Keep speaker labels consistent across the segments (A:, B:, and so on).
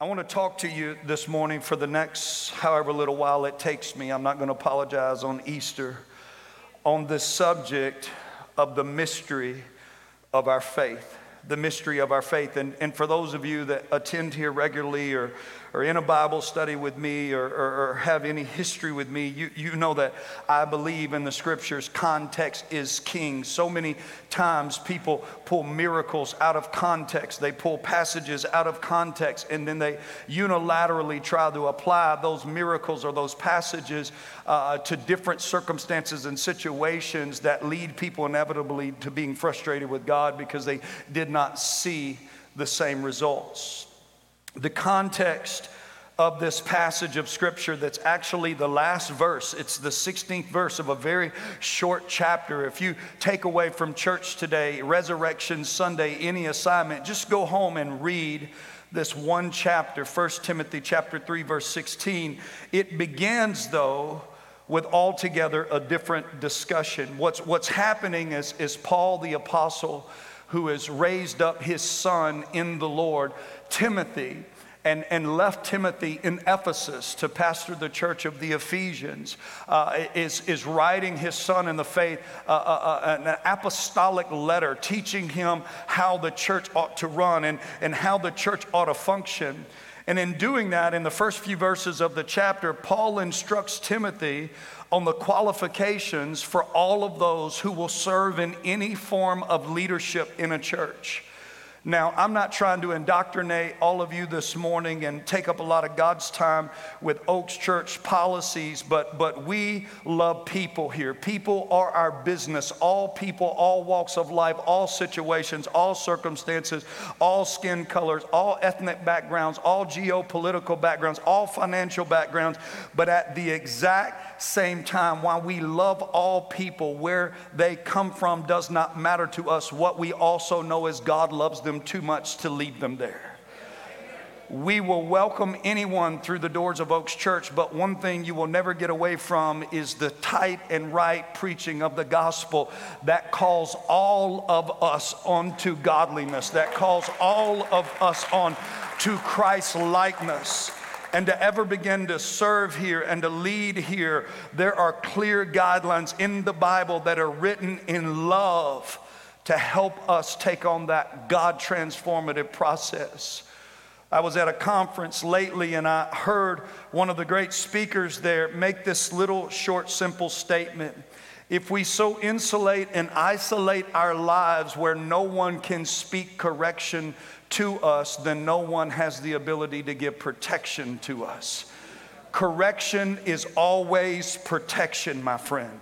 A: I want to talk to you this morning for the next however little while it takes me. I'm not going to apologize on Easter on this subject of the mystery of our faith. The mystery of our faith. And, and for those of you that attend here regularly or or in a Bible study with me or, or, or, have any history with me, you, you know that I believe in the scriptures, context is king. So many times people pull miracles out of context, they pull passages out of context, and then they unilaterally try to apply those miracles or those passages uh, to different circumstances and situations that lead people inevitably to being frustrated with God because they did not see the same results the context of this passage of scripture that's actually the last verse. It's the 16th verse of a very short chapter. If you take away from church today, Resurrection Sunday, any assignment, just go home and read this one chapter, 1 Timothy chapter 3 verse 16. It begins though with altogether a different discussion. What's, what's happening is, is Paul the apostle who has raised up his son in the Lord, Timothy, and, and left Timothy in Ephesus to pastor the church of the Ephesians, uh, is, is writing his son in the faith uh, uh, uh, an apostolic letter teaching him how the church ought to run and, and how the church ought to function. And in doing that, in the first few verses of the chapter, Paul instructs Timothy on the qualifications for all of those who will serve in any form of leadership in a church. Now, I'm not trying to indoctrinate all of you this morning and take up a lot of God's time with Oaks Church policies, but, but we love people here. People are our business. All people, all walks of life, all situations, all circumstances, all skin colors, all ethnic backgrounds, all geopolitical backgrounds, all financial backgrounds. But at the exact same time, while we love all people, where they come from does not matter to us. What we also know is God loves them too much to leave them there. We will welcome anyone through the doors of Oaks Church, but one thing you will never get away from is the tight and right preaching of the gospel that calls all of us onto godliness, that calls all of us on to Christ likeness and to ever begin to serve here and to lead here, there are clear guidelines in the Bible that are written in love to help us take on that God transformative process. I was at a conference lately and I heard one of the great speakers there make this little short, simple statement. If we so insulate and isolate our lives where no one can speak correction to us, then no one has the ability to give protection to us. Correction is always protection, my friend.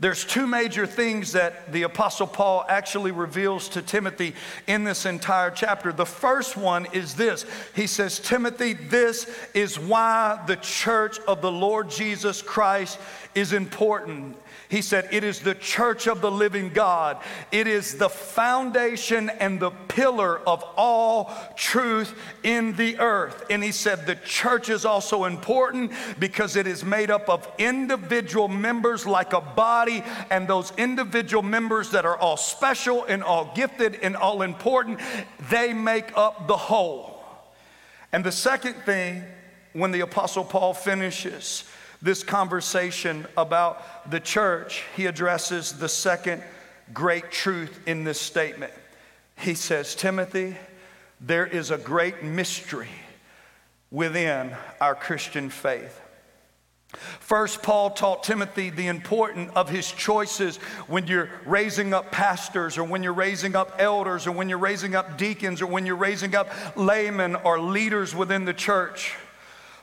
A: There's two major things that the Apostle Paul actually reveals to Timothy in this entire chapter. The first one is this He says, Timothy, this is why the church of the Lord Jesus Christ is important. He said, It is the church of the living God. It is the foundation and the pillar of all truth in the earth. And he said, The church is also important because it is made up of individual members like a body, and those individual members that are all special and all gifted and all important, they make up the whole. And the second thing, when the Apostle Paul finishes, this conversation about the church, he addresses the second great truth in this statement. He says, Timothy, there is a great mystery within our Christian faith. First, Paul taught Timothy the importance of his choices when you're raising up pastors, or when you're raising up elders, or when you're raising up deacons, or when you're raising up laymen or leaders within the church.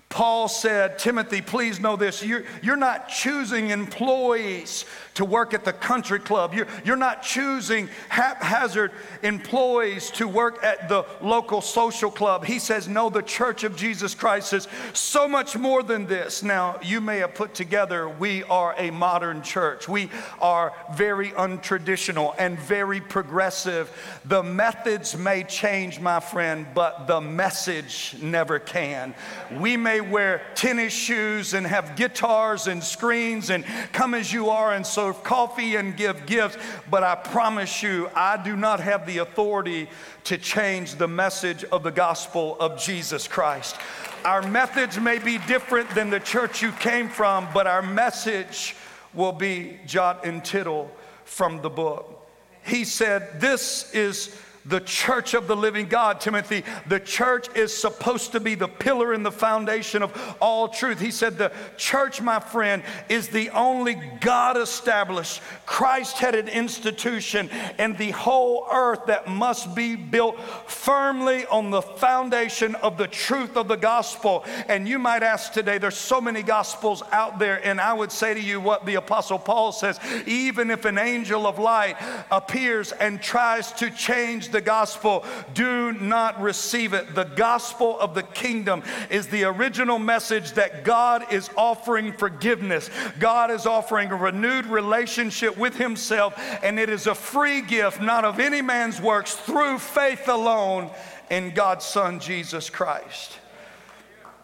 A: Paul said, Timothy, please know this. You're, you're not choosing employees to work at the country club. You're, you're not choosing haphazard employees to work at the local social club. He says, No, the church of Jesus Christ is so much more than this. Now, you may have put together, we are a modern church. We are very untraditional and very progressive. The methods may change, my friend, but the message never can. We may wear tennis shoes and have guitars and screens and come as you are and so coffee and give gifts, but I promise you, I do not have the authority to change the message of the gospel of Jesus Christ. Our methods may be different than the church you came from, but our message will be jot and tittle from the book. He said, This is the church of the living God, Timothy. The church is supposed to be the pillar and the foundation of all truth. He said, The church, my friend, is the only God established, Christ headed institution in the whole earth that must be built firmly on the foundation of the truth of the gospel. And you might ask today, there's so many gospels out there, and I would say to you what the Apostle Paul says even if an angel of light appears and tries to change the the gospel, do not receive it. The gospel of the kingdom is the original message that God is offering forgiveness. God is offering a renewed relationship with Himself, and it is a free gift, not of any man's works, through faith alone in God's Son, Jesus Christ.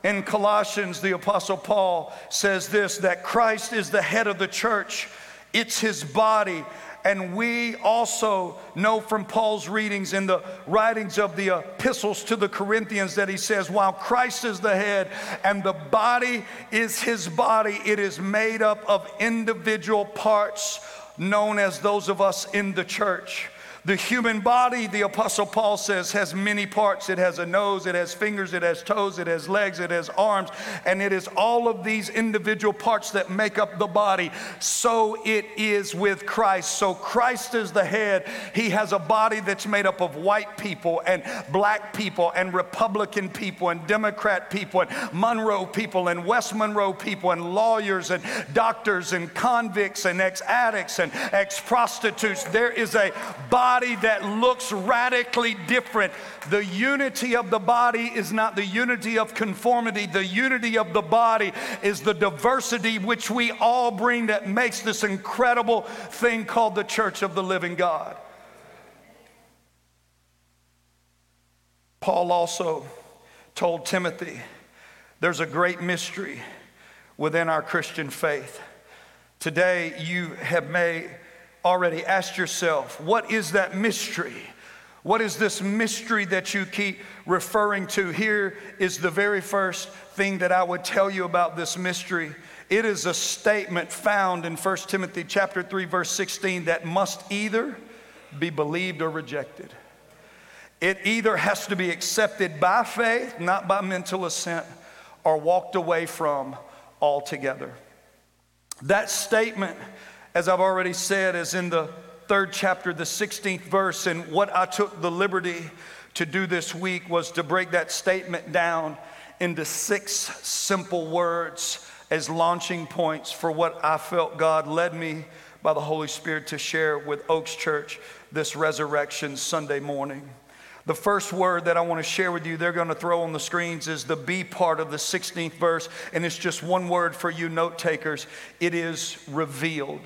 A: In Colossians, the Apostle Paul says this that Christ is the head of the church, it's His body and we also know from Paul's readings in the writings of the epistles to the Corinthians that he says, while Christ is the head and the body is his body, it is made up of individual parts known as those of us in the church. The human body, the Apostle Paul says, has many parts. It has a nose, it has fingers, it has toes, it has legs, it has arms, and it is all of these individual parts that make up the body. So it is with Christ. So Christ is the head. He has a body that's made up of white people and black people and Republican people and Democrat people and Monroe people and West Monroe people and lawyers and doctors and convicts and ex addicts and ex prostitutes. There is a body body that looks radically different. The unity of the body is not the unity of conformity. The unity of the body is the diversity which we all bring that makes this incredible thing called the church of the living God. Paul also told Timothy, there's a great mystery within our Christian faith. Today, you have made already asked yourself, what is that mystery? What is this mystery that you keep referring to? Here is the very first thing that I would tell you about this mystery. It is a statement found in 1 Timothy chapter 3 verse 16 that must either be believed or rejected. It either has to be accepted by faith, not by mental assent, or walked away from altogether. That statement as I've already said, is in the third chapter, the 16th verse. And what I took the liberty to do this week was to break that statement down into six simple words as launching points for what I felt God led me by the Holy Spirit to share with Oaks Church this resurrection Sunday morning. The first word that I want to share with you, they're going to throw on the screens, is the B part of the 16th verse, and it's just one word for you note takers. It is revealed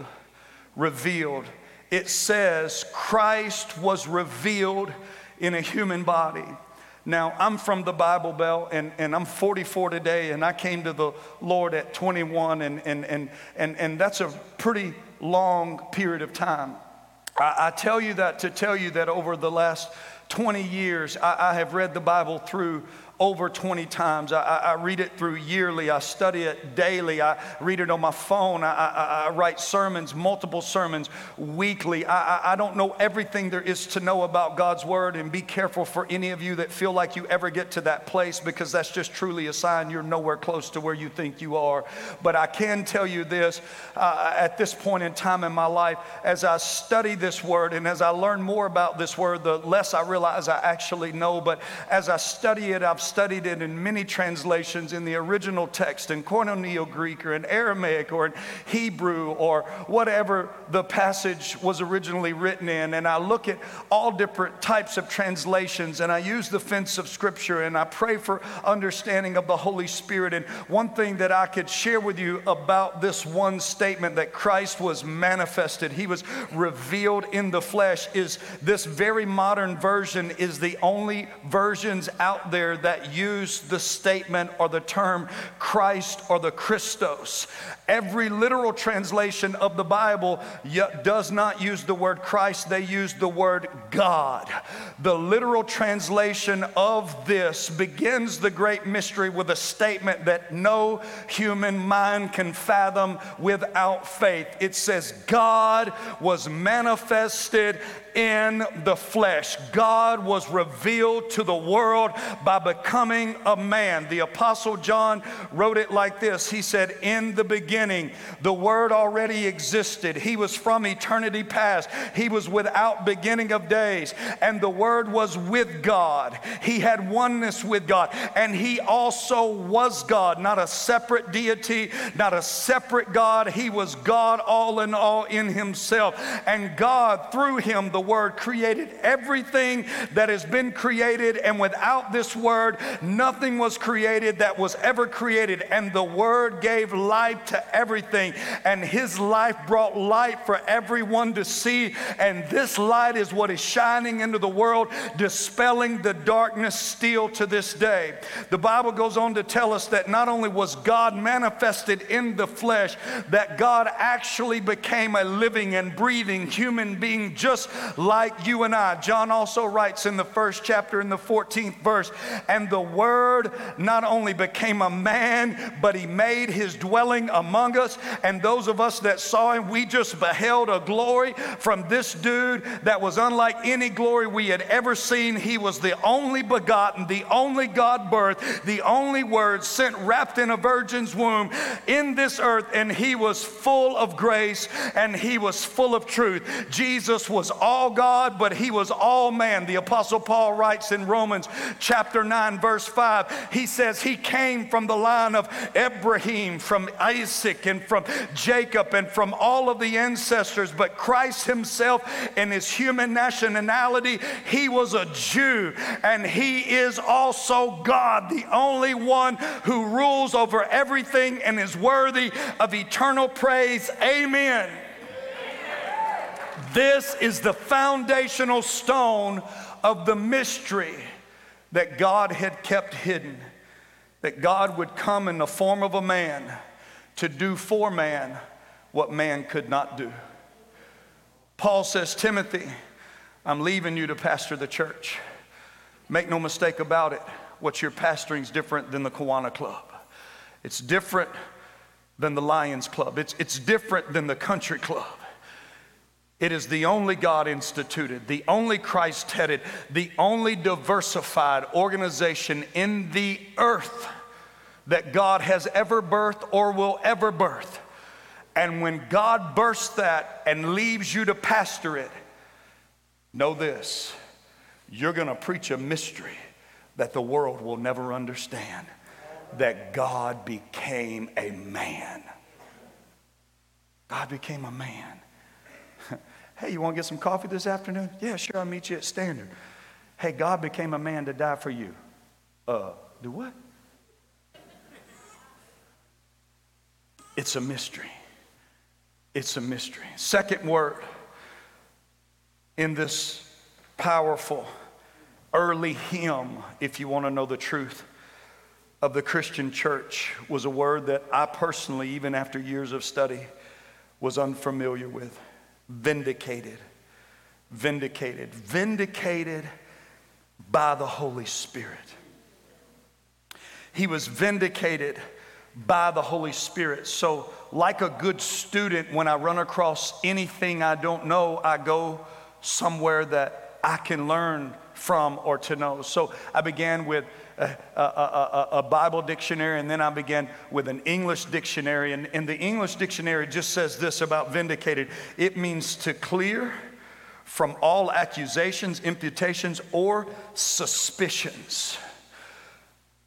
A: revealed. It says Christ was revealed in a human body. Now, I'm from the Bible Belt and, and I'm 44 today, and I came to the Lord at 21, and, and, and, and, and that's a pretty long period of time. I, I tell you that to tell you that over the last 20 years, I, I have read the Bible through over 20 times. I, I, read it through yearly. I study it daily. I read it on my phone. I, I write sermons, multiple sermons weekly. I, don't know everything there is to know about God's Word, and be careful for any of you that feel like you ever get to that place because that's just truly a sign you're nowhere close to where you think you are. But I can tell you this uh, at this point in time in my life, as I study this Word and as I learn more about this Word, the less I realize I actually know. But as I study it, I've studied it in many translations in the original text, in Koine Greek or in Aramaic or in Hebrew or whatever the passage was originally written in. And I look at all different types of translations and I use the fence of Scripture and I pray for understanding of the Holy Spirit. And one thing that I could share with you about this one statement that Christ was manifested, He was revealed in the flesh, is this very modern version is the only versions out there that use the statement or the term Christ or the Christos. Every literal translation of the Bible does not use the word Christ, they use the word God. The literal translation of this begins the great mystery with a statement that no human mind can fathom without faith. It says, God was manifested in the flesh. God was revealed to the world by becoming a man. The Apostle John wrote it like this He said, In the beginning, the Word already existed. He was from eternity past. He was without beginning of days. And the Word was with God. He had oneness with God. And He also was God, not a separate deity, not a separate God. He was God all in all in Himself. And God, through Him, the Word created everything that has been created, and without this Word, nothing was created that was ever created. And the Word gave life to everything, and His life brought light for everyone to see. And this light is what is shining into the world, dispelling the darkness still to this day. The Bible goes on to tell us that not only was God manifested in the flesh, that God actually became a living and breathing human being just like you and I. John also writes in the first chapter, in the 14th verse, and the Word not only became a man, but he made his dwelling among us. And those of us that saw him, we just beheld a glory from this dude that was unlike any glory we had ever seen. He was the only begotten, the only God birth, the only Word sent wrapped in a virgin's womb in this earth, and he was full of grace and he was full of truth. Jesus was all God, but he was all man. The Apostle Paul writes in Romans chapter 9, verse 5, he says he came from the line of Abraham, from Isaac, and from Jacob, and from all of the ancestors. But Christ himself, in his human nationality, he was a Jew, and he is also God, the only one who rules over everything and is worthy of eternal praise. Amen. This is the foundational stone of the mystery that God had kept hidden. That God would come in the form of a man to do for man what man could not do. Paul says, Timothy, I'm leaving you to pastor the church. Make no mistake about it, what you're pastoring is different than the Kiwanis Club. It's different than the Lions Club. It's, it's different than the country club. It is the only God instituted, the only Christ headed, the only diversified organization in the earth that God has ever birthed or will ever birth. And when God bursts that and leaves you to pastor it, know this you're going to preach a mystery that the world will never understand that God became a man. God became a man. Hey, you want to get some coffee this afternoon? Yeah, sure, I'll meet you at Standard. Hey, God became a man to die for you. Uh, do what? It's a mystery. It's a mystery. Second word in this powerful early hymn, if you want to know the truth of the Christian church, was a word that I personally, even after years of study, was unfamiliar with vindicated, vindicated, vindicated by the Holy Spirit. He was vindicated by the Holy Spirit. So, like a good student, when I run across anything I don't know, I go somewhere that I can learn from or to know. So, I began with a, a, a, a, Bible dictionary, and then I began with an English dictionary. And, and the English dictionary just says this about vindicated it means to clear from all accusations, imputations, or suspicions.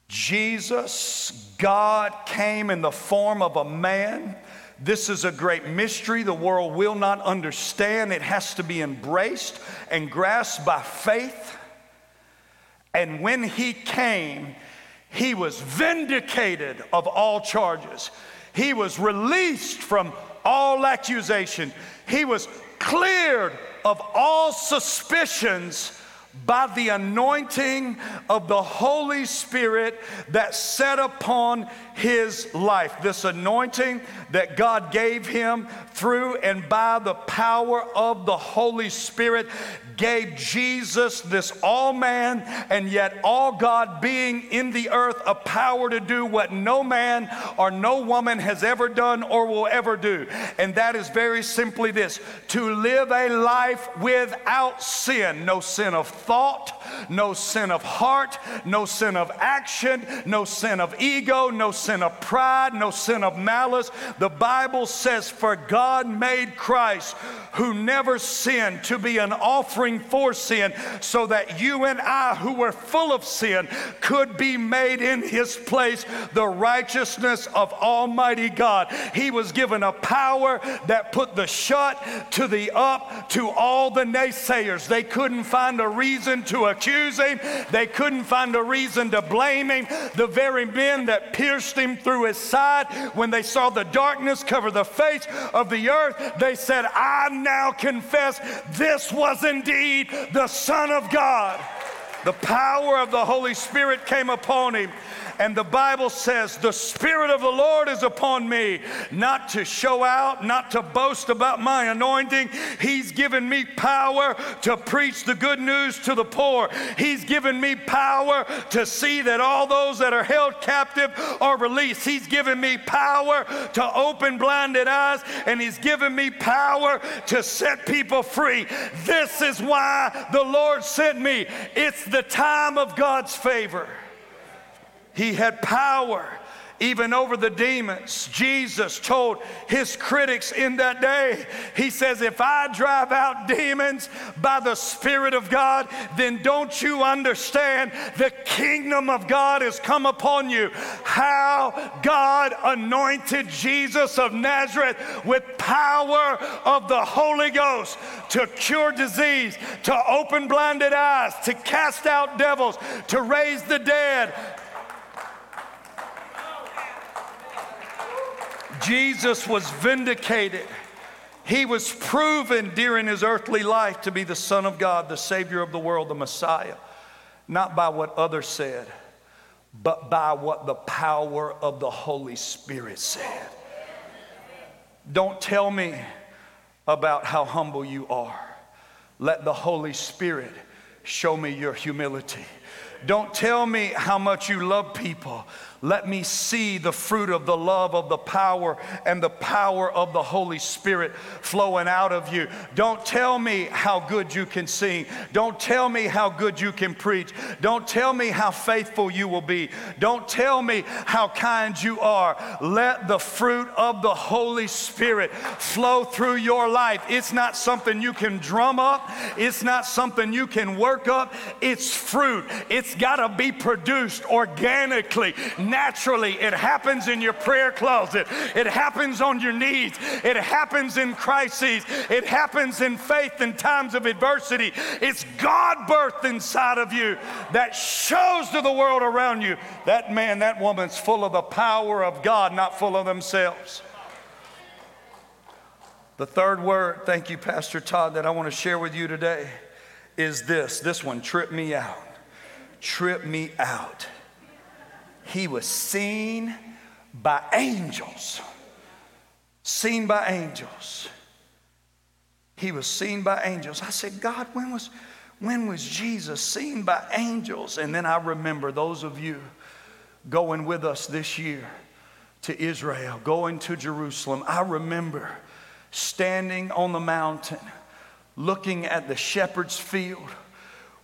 A: Jesus, God came in the form of a man. This is a great mystery the world will not understand. It has to be embraced and grasped by faith. And when he came, he was vindicated of all charges. He was released from all accusation. He was cleared of all suspicions by the anointing of the Holy Spirit that set upon his life. This anointing that God gave him through and by the power of the Holy Spirit gave Jesus, this all man and yet all God being in the earth, a power to do what no man or no woman has ever done or will ever do. And that is very simply this to live a life without sin. No sin of thought, no sin of heart, no sin of action, no sin of ego, no sin of pride, no sin of malice. The Bible says, For God made Christ, who never sinned, to be an offering for sin so that you and I, who were full of sin, could be made in his place the righteousness of Almighty God. He was given a power that put the shut to the up to all the naysayers. They couldn't find a reason to accuse him, they couldn't find a reason to blame him. The very men that pierced him through his side, when they saw the darkness cover the face of the earth, they said, I now confess this was indeed the Son of God. The power of the Holy Spirit came upon him and the Bible says, The Spirit of the Lord is upon me, not to show out, not to boast about my anointing. He's given me power to preach the good news to the poor. He's given me power to see that all those that are held captive are released. He's given me power to open blinded eyes, and He's given me power to set people free. This is why the Lord sent me. It's the time of God's favor. He had power even over the demons. Jesus told his critics in that day, He says, If I drive out demons by the Spirit of God, then don't you understand the kingdom of God has come upon you? How God anointed Jesus of Nazareth with power of the Holy Ghost to cure disease, to open blinded eyes, to cast out devils, to raise the dead, Jesus was vindicated. He was proven during his earthly life to be the Son of God, the Savior of the world, the Messiah, not by what others said, but by what the power of the Holy Spirit said. Don't tell me about how humble you are. Let the Holy Spirit show me your humility. Don't tell me how much you love people. Let me see the fruit of the love of the power and the power of the Holy Spirit flowing out of you. Don't tell me how good you can sing. Don't tell me how good you can preach. Don't tell me how faithful you will be. Don't tell me how kind you are. Let the fruit of the Holy Spirit flow through your life. It's not something you can drum up, it's not something you can work up. It's fruit. It's got to be produced organically naturally. It happens in your prayer closet, it happens on your knees, it happens in crises, it happens in faith in times of adversity. It's God birthed inside of you that shows to the world around you that man, that woman's full of the power of God, not full of themselves. The third word, thank you, Pastor Todd, that I want to share with you today is this. This one tripped me out. Trip me out he was seen by angels. Seen by angels. He was seen by angels. I said, God, when was, when was Jesus seen by angels? And then I remember those of you going with us this year to Israel, going to Jerusalem. I remember standing on the mountain, looking at the shepherd's field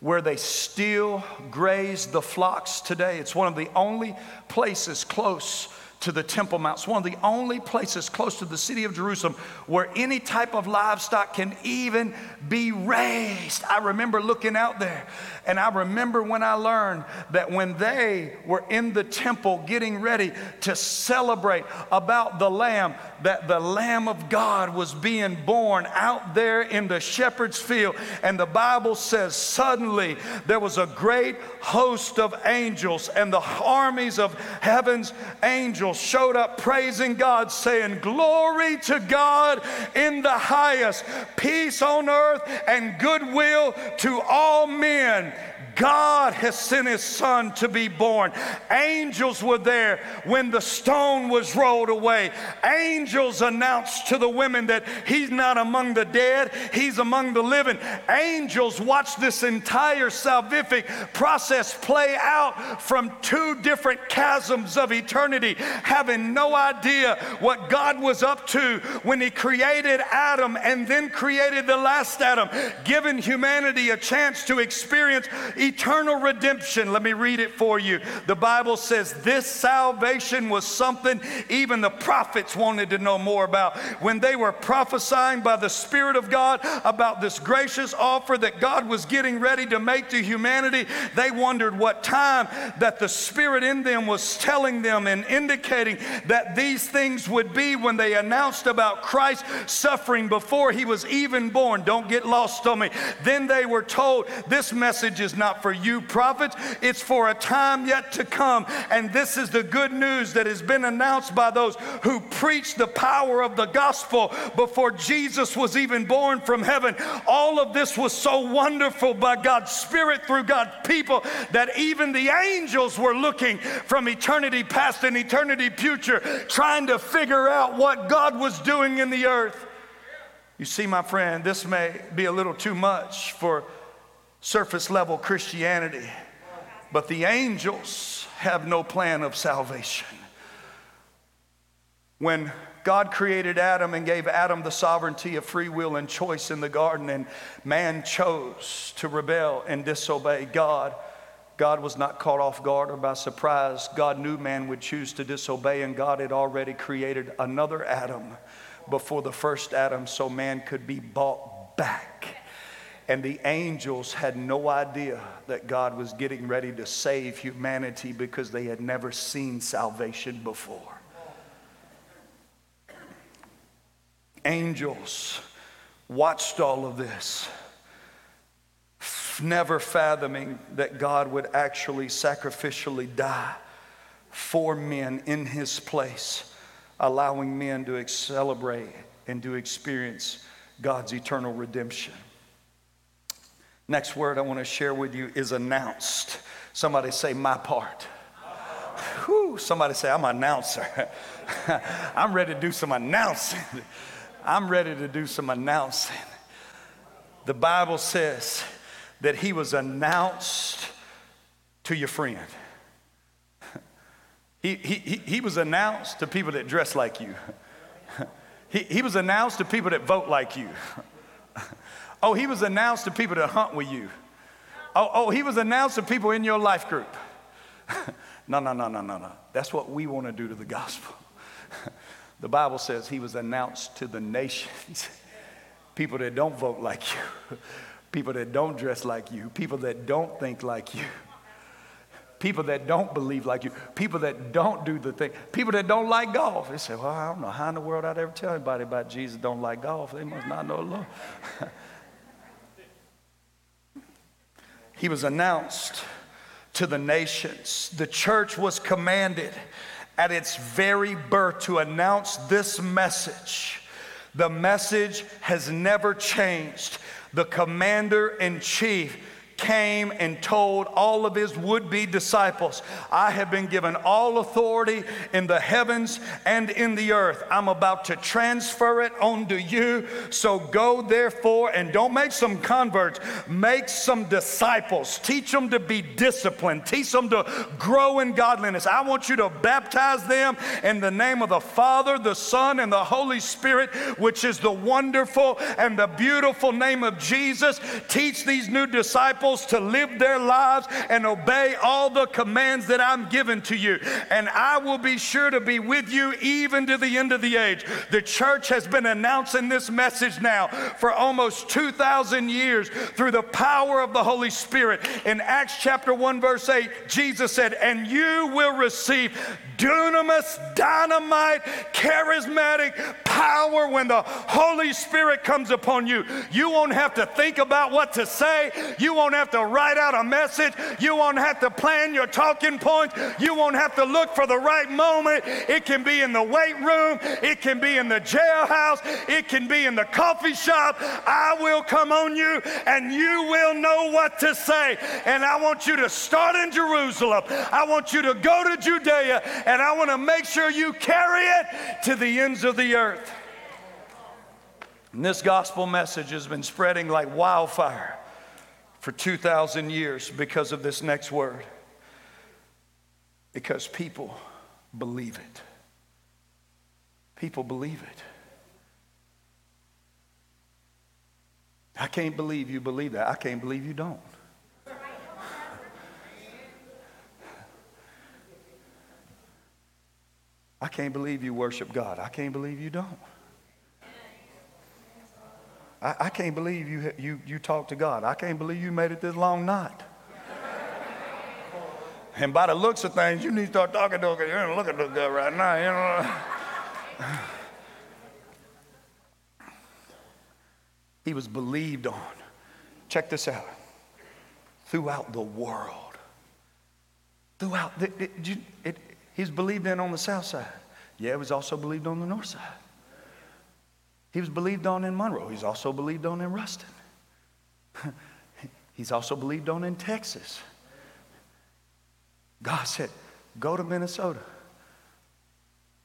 A: where they still graze the flocks today. It's one of the only places close to the Temple Mount. It's one of the only places close to the city of Jerusalem where any type of livestock can even be raised. I remember looking out there, and I remember when I learned that when they were in the temple getting ready to celebrate about the Lamb, that the Lamb of God was being born out there in the shepherd's field. And the Bible says, suddenly there was a great host of angels and the armies of heaven's angels showed up praising God, saying, Glory to God in the highest, peace on earth, and goodwill to all men. God has sent his son to be born. Angels were there when the stone was rolled away. Angels announced to the women that he's not among the dead, he's among the living. Angels watched this entire salvific process play out from two different chasms of eternity, having no idea what God was up to when he created Adam and then created the last Adam, giving humanity a chance to experience eternal redemption. Let me read it for you. The Bible says this salvation was something even the prophets wanted to know more about. When they were prophesying by the Spirit of God about this gracious offer that God was getting ready to make to humanity, they wondered what time that the Spirit in them was telling them and indicating that these things would be when they announced about Christ suffering before he was even born. Don't get lost on me. Then they were told, This message is not for you, prophets. It's for a time yet to come. And this is the good news that has been announced by those who preach the power of the gospel before Jesus was even born from heaven. All of this was so wonderful by God's Spirit through God's people that even the angels were looking from eternity past and eternity future, trying to figure out what God was doing in the earth. You see, my friend, this may be a little too much for surface level Christianity. But the angels have no plan of salvation. When God created Adam and gave Adam the sovereignty of free will and choice in the garden, and man chose to rebel and disobey God. God was not caught off guard or by surprise. God knew man would choose to disobey, and God had already created another Adam before the first Adam so man could be bought back and the angels had no idea that God was getting ready to save humanity because they had never seen salvation before. Angels watched all of this, never fathoming that God would actually sacrificially die for men in his place, allowing men to celebrate and to experience God's eternal redemption. Next word I want to share with you is announced. Somebody say, my part. Whew, somebody say, I'm an announcer. I'm ready to do some announcing. I'm ready to do some announcing. The Bible says that he was announced to your friend. He, he, he was announced to people that dress like you. He, he was announced to people that vote like you. Oh, he was announced to people that hunt with you. Oh, oh, he was announced to people in your life group. no, no, no, no, no, no. That's what we want to do to the gospel. the Bible says he was announced to the nations. people that don't vote like you, people that don't dress like you, people that don't think like you, people that don't believe like you, people that don't do the thing, people that don't like golf. They say, Well, I don't know how in the world I'd ever tell anybody about Jesus don't like golf. They must not know the Lord. he was announced to the nations. The church was commanded at its very birth to announce this message. The message has never changed. The commander in chief came and told all of his would be disciples, I have been given all authority in the heavens and in the earth. I'm about to transfer it onto you. So go therefore and don't make some converts, make some disciples. Teach them to be disciplined, teach them to grow in godliness. I want you to baptize them in the name of the Father, the Son, and the Holy Spirit, which is the wonderful and the beautiful name of Jesus. Teach these new disciples disciples to live their lives and obey all the commands that I'm given to you. And I will be sure to be with you even to the end of the age. The church has been announcing this message now for almost 2,000 years through the power of the Holy Spirit. In Acts chapter 1, verse 8, Jesus said, And you will receive dunamis, dynamite, charismatic power when the Holy Spirit comes upon you. You won't have to think about what to say. You won't have to write out a message. You won't have to plan your talking points. You won't have to look for the right moment. It can be in the weight room, it can be in the jailhouse, it can be in the coffee shop. I will come on you and you will know what to say. And I want you to start in Jerusalem. I want you to go to Judea and I want to make sure you carry it to the ends of the earth. And this gospel message has been spreading like wildfire for 2,000 years because of this next word. Because people believe it. People believe it. I can't believe you believe that. I can't believe you don't. I can't believe you worship God. I can't believe you don't. I, I can't believe you, you, you talk to God. I can't believe you made it this long night. And by the looks of things, you need to start talking to him. You're not looking at good right now, you know. He was believed on. Check this out. Throughout the world. Throughout, it, it, it, he's believed in on the south side. Yeah, he was also believed on the north side. He was believed on in Monroe. He's also believed on in Ruston. He's also believed on in Texas. God said, Go to Minnesota.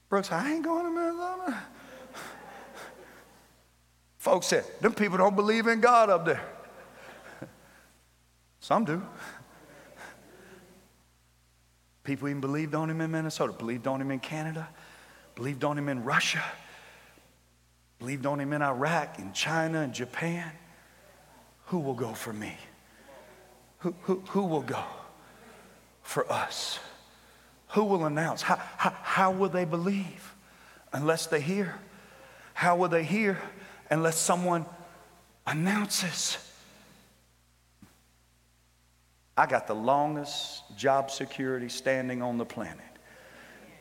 A: Brooks, I ain't going to Minnesota. Folks said, Them people don't believe in God up there. Some do. People even believed on him in Minnesota, believed on him in Canada, believed on him in Russia believed on him in Iraq, in China, and Japan. Who will go for me? Who, who, who will go for us? Who will announce? How, how, how will they believe unless they hear? How will they hear unless someone announces? I got the longest job security standing on the planet.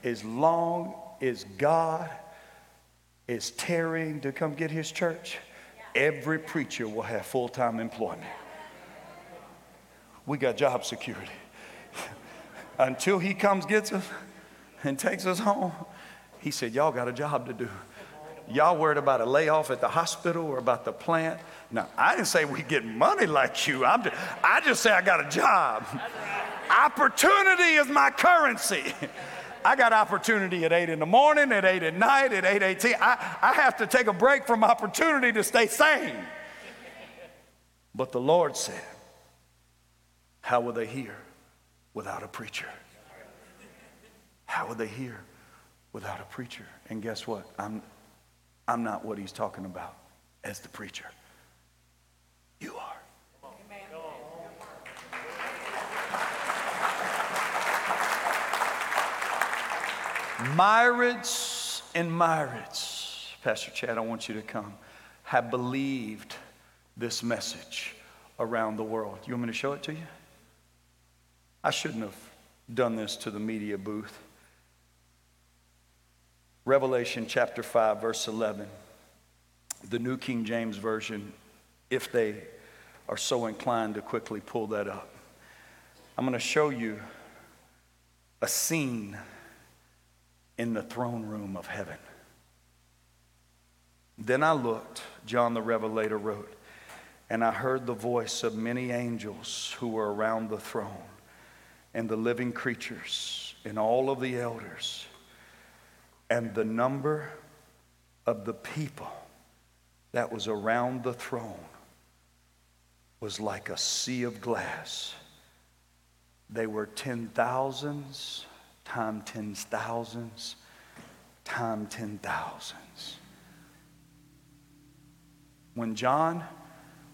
A: As long as God is tarrying to come get his church, every preacher will have full time employment. We got job security. Until he comes, gets us, and takes us home, he said, Y'all got a job to do. Y'all worried about a layoff at the hospital or about the plant? Now, I didn't say we get money like you. I'm just, I just say I got a job. Opportunity is my currency. I got opportunity at 8 in the morning, at 8 at night, at 8 18. I, I have to take a break from opportunity to stay sane. But the Lord said, How will they hear without a preacher? How will they hear without a preacher? And guess what? I'm, I'm not what he's talking about as the preacher. You are. Myriads and myriads, Pastor Chad, I want you to come, have believed this message around the world. You want me to show it to you? I shouldn't have done this to the media booth. Revelation chapter 5, verse 11, the New King James Version, if they are so inclined to quickly pull that up. I'm going to show you a scene in the throne room of heaven. Then I looked, John the Revelator wrote, and I heard the voice of many angels who were around the throne, and the living creatures, and all of the elders. And the number of the people that was around the throne was like a sea of glass. They were ten thousands time tens thousands, time ten thousands. When John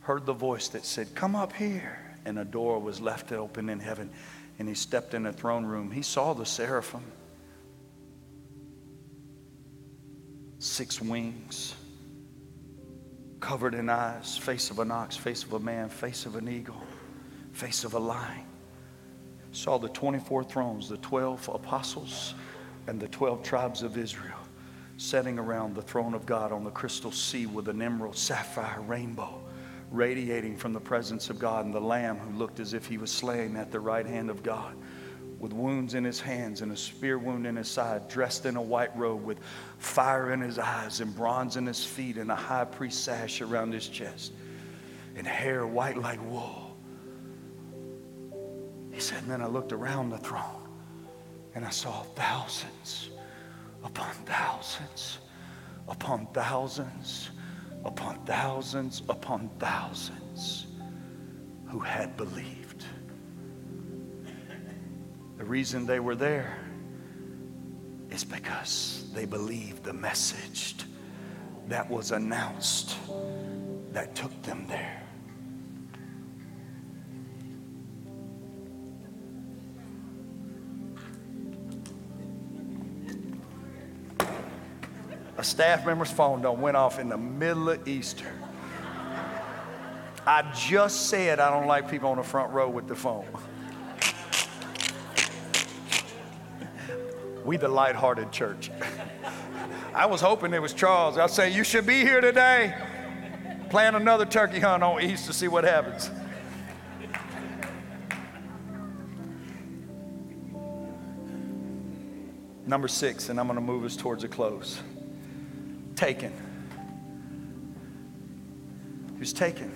A: heard the voice that said, Come up here, and a door was left open in heaven, and he stepped in the throne room, he saw the seraphim. Six wings, covered in eyes, face of an ox, face of a man, face of an eagle, face of a lion saw the 24 thrones, the 12 apostles, and the 12 tribes of Israel setting around the throne of God on the crystal sea with an emerald, sapphire, rainbow, radiating from the presence of God, and the Lamb who looked as if he was slain at the right hand of God, with wounds in his hands and a spear wound in his side, dressed in a white robe with fire in his eyes and bronze in his feet, and a high priest sash around his chest, and hair white like wool. He said, and then I looked around the throne and I saw thousands upon thousands upon thousands upon thousands upon thousands who had believed. The reason they were there is because they believed the message that was announced that took them there. Staff member's phone don't went off in the middle of Easter. I just said I don't like people on the front row with the phone. We the lighthearted church. I was hoping it was Charles. I say you should be here today. Plan another turkey hunt on Easter, see what happens. Number six, and I'm going to move us towards a close taken. He was taken.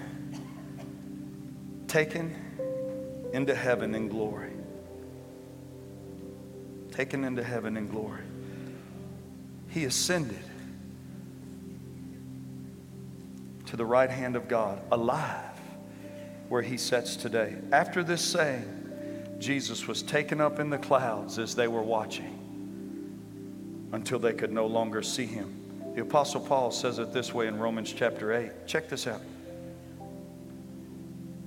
A: Taken into heaven in glory. Taken into heaven in glory. He ascended to the right hand of God, alive, where he sits today. After this saying, Jesus was taken up in the clouds as they were watching until they could no longer see him. The Apostle Paul says it this way in Romans chapter 8. Check this out.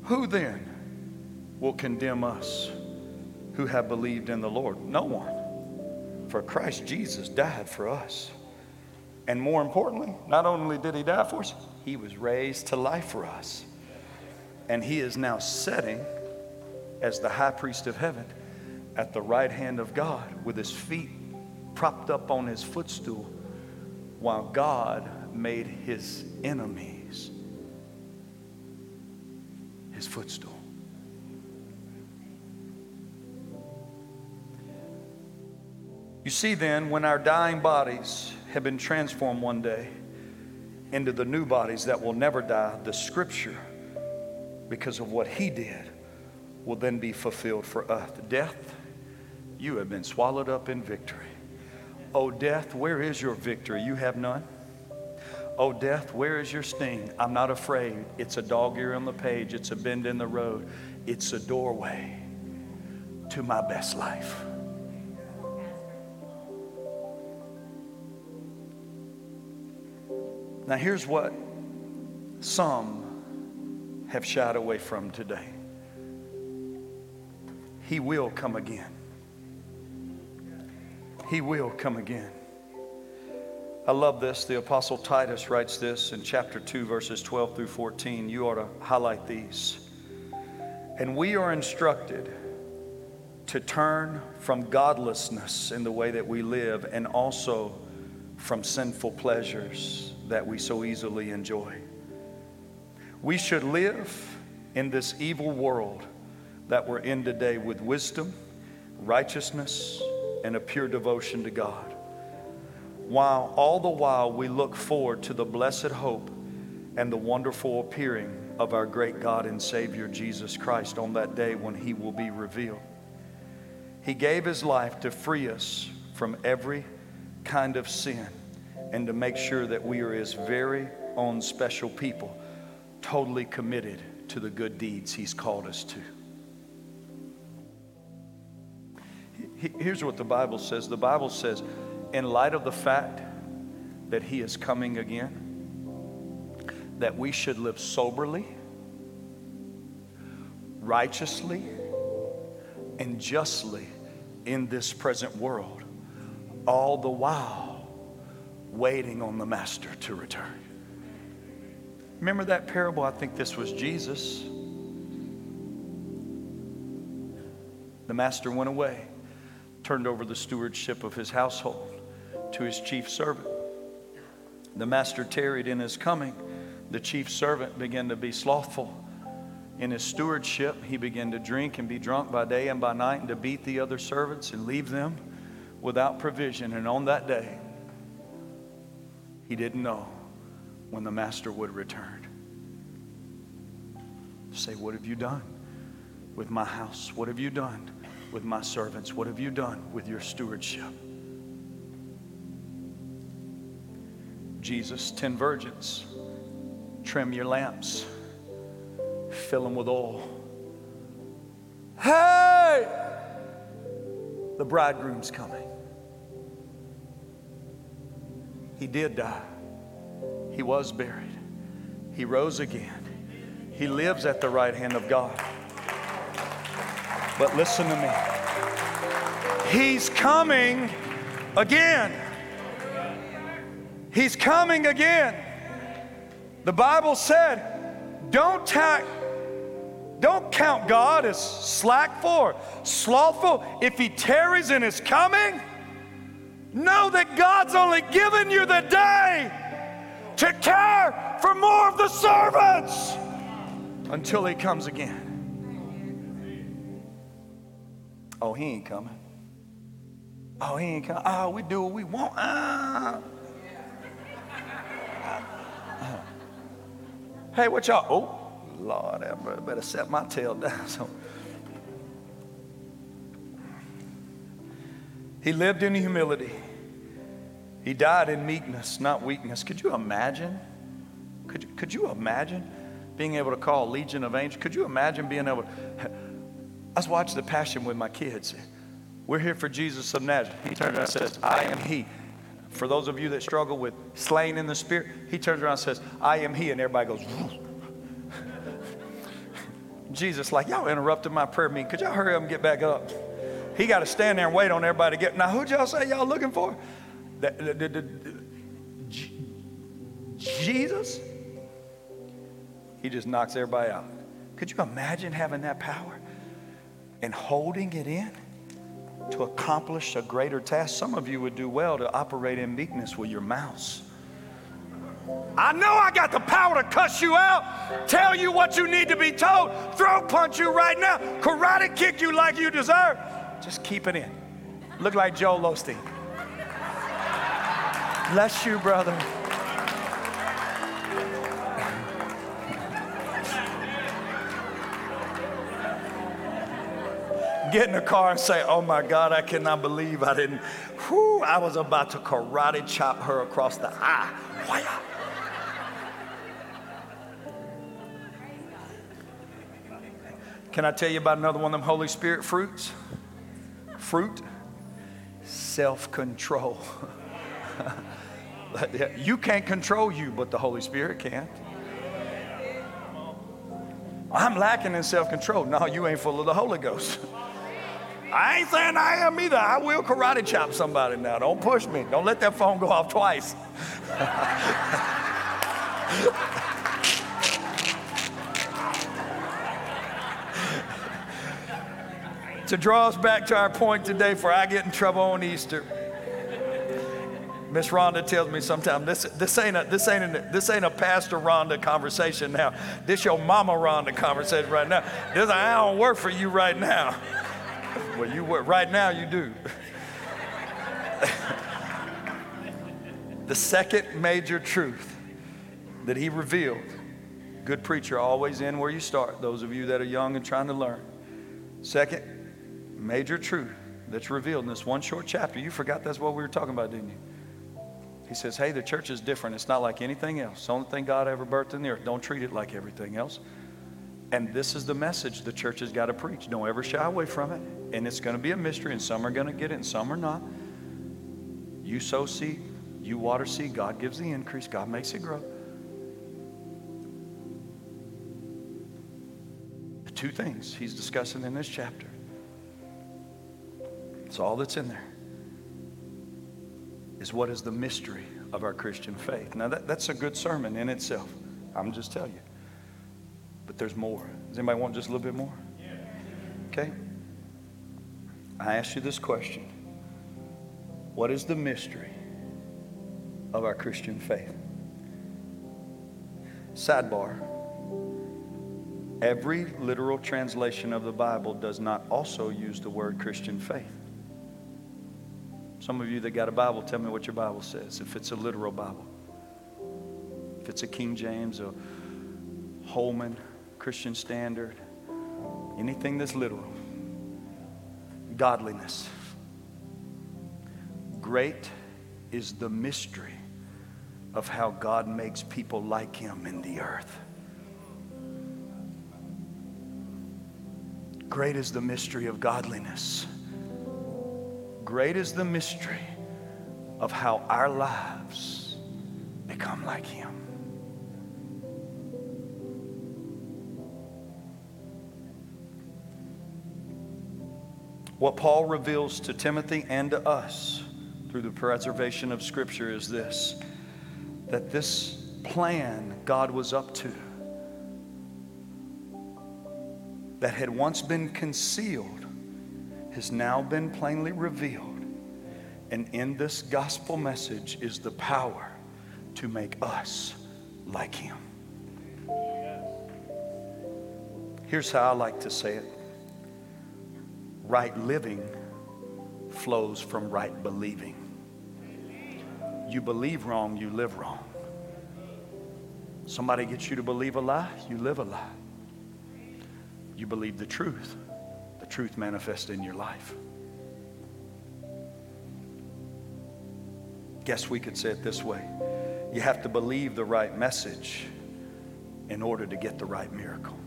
A: Who then will condemn us who have believed in the Lord? No one. For Christ Jesus died for us. And more importantly, not only did he die for us, he was raised to life for us. And he is now sitting as the high priest of heaven at the right hand of God with his feet propped up on his footstool while God made his enemies his footstool. You see, then, when our dying bodies have been transformed one day into the new bodies that will never die, the scripture, because of what he did, will then be fulfilled for us. Death, you have been swallowed up in victory. O death, where is your victory? You have none. O death, where is your sting? I'm not afraid. It's a dog ear on the page, it's a bend in the road, it's a doorway to my best life. Now, here's what some have shied away from today He will come again. He will come again. I love this. The Apostle Titus writes this in chapter 2, verses 12 through 14. You ought to highlight these. And we are instructed to turn from godlessness in the way that we live and also from sinful pleasures that we so easily enjoy. We should live in this evil world that we're in today with wisdom, righteousness, and a pure devotion to God. While all the while we look forward to the blessed hope and the wonderful appearing of our great God and Savior Jesus Christ on that day when He will be revealed. He gave His life to free us from every kind of sin and to make sure that we are His very own special people, totally committed to the good deeds He's called us to. Here's what the Bible says the Bible says, in light of the fact that He is coming again, that we should live soberly, righteously, and justly in this present world, all the while waiting on the Master to return. Remember that parable? I think this was Jesus. The Master went away turned over the stewardship of his household to his chief servant. The master tarried in his coming, the chief servant began to be slothful in his stewardship. He began to drink and be drunk by day and by night and to beat the other servants and leave them without provision. And on that day, he didn't know when the master would return. Say, What have you done with my house? What have you done with my servants? What have you done with your stewardship? Jesus, 10 virgins, trim your lamps, fill them with oil. Hey! The bridegroom's coming. He did die. He was buried. He rose again. He lives at the right hand of God. But listen to me. He's coming again. He's coming again. The Bible said, don't tack don't count God as slackful or slothful. If He tarries in His coming, know that God's only given you the day to care for more of the servants until He comes again. Oh, He ain't coming. Oh, He ain't coming. Oh, we do what we want. Ah. Hey, what y'all? Oh. Lord, I better set my tail down. So he lived in humility. He died in meekness, not weakness. Could you imagine? Could could you imagine being able to call a legion of angels? Could you imagine being able to? I was watching The Passion with my kids. We're here for Jesus of Nazareth. He turns around and says, I am He. For those of you that struggle with slain in the spirit, he turns around and says, I am He. And everybody goes, Jesus, like, y'all interrupted my prayer meeting. Could y'all hurry up and get back up? He got to stand there and wait on everybody to get. Now, who'd y'all say y'all looking for? The, the, the, Jesus? He just knocks everybody out. Could you imagine having that power and holding it in to accomplish a greater task? Some of you would do well to operate in meekness with your mouse. I know I got the power to cuss you out, tell you what you need to be told, throw punch you right now, karate kick you like you deserve. Just keep it in. Look like Joel Osteen. Bless you, brother. Get in the car and say, Oh my God, I cannot believe I didn't. Whew, I was about to karate chop her across the eye. Can I tell you about another one of them Holy Spirit fruits? Fruit, self control. you can't control you, but the Holy Spirit can. I'm lacking in self control. No, you ain't full of the Holy Ghost. I ain't saying I am either. I will karate chop somebody now. Don't push me. Don't let that phone go off twice. to draw us back to our point today, for I get in trouble on Easter. Miss Rhonda tells me sometimes this, this, ain't a, this, ain't a, this ain't a Pastor Rhonda conversation now. This your Mama Rhonda conversation right now. This I don't work for you right now. Well, you work right now. You do. the second major truth that he revealed. Good preacher, always in where you start. Those of you that are young and trying to learn. Second major truth that's revealed in this one short chapter. You forgot that's what we were talking about, didn't you? He says, Hey, the church is different. It's not like anything else. It's the only thing God ever birthed in the earth. Don't treat it like everything else. And this is the message the church has got to preach. Don't ever shy away from it. And it's going to be a mystery, and some are going to get it, and some are not. You sow seed, you water seed, God gives the increase, God makes it grow. The two things he's discussing in this chapter it's all that's in there. Is what is the mystery of our Christian faith. Now, that, that's a good sermon in itself. I'm just telling you. But there's more. Does anybody want just a little bit more? Okay. I ask you this question What is the mystery of our Christian faith? Sidebar. Every literal translation of the Bible does not also use the word Christian faith. Some of you that got a Bible, tell me what your Bible says, if it's a literal Bible. If it's a King James or Holman, Christian Standard, anything that's literal. Godliness. Great is the mystery of how God makes people like Him in the earth. Great is the mystery of godliness. Great is the mystery of how our lives become like Him. What Paul reveals to Timothy and to us through the preservation of Scripture is this that this plan God was up to, that had once been concealed, has now been plainly revealed. And in this gospel message is the power to make us like Him. Here's how I like to say it right living flows from right believing. You believe wrong, you live wrong. Somebody gets you to believe a lie, you live a lie. You believe the truth, the truth manifests in your life. Guess we could say it this way you have to believe the right message in order to get the right miracle.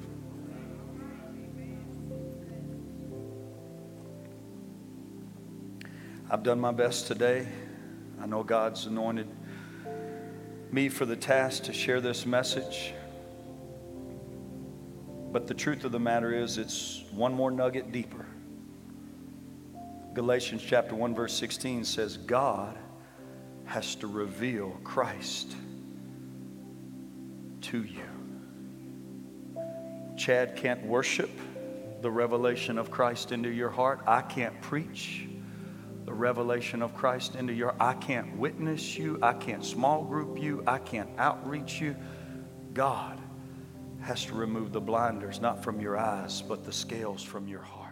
A: I've done my best today. I know God's anointed me for the task to share this message. But the truth of the matter is, it's one more nugget deeper. Galatians chapter 1, verse 16 says, God has to reveal Christ to you. Chad can't worship the revelation of Christ into your heart. I can't preach the revelation of Christ into your I can't witness you, I can't small group you, I can't outreach you. God has to remove the blinders not from your eyes, but the scales from your heart.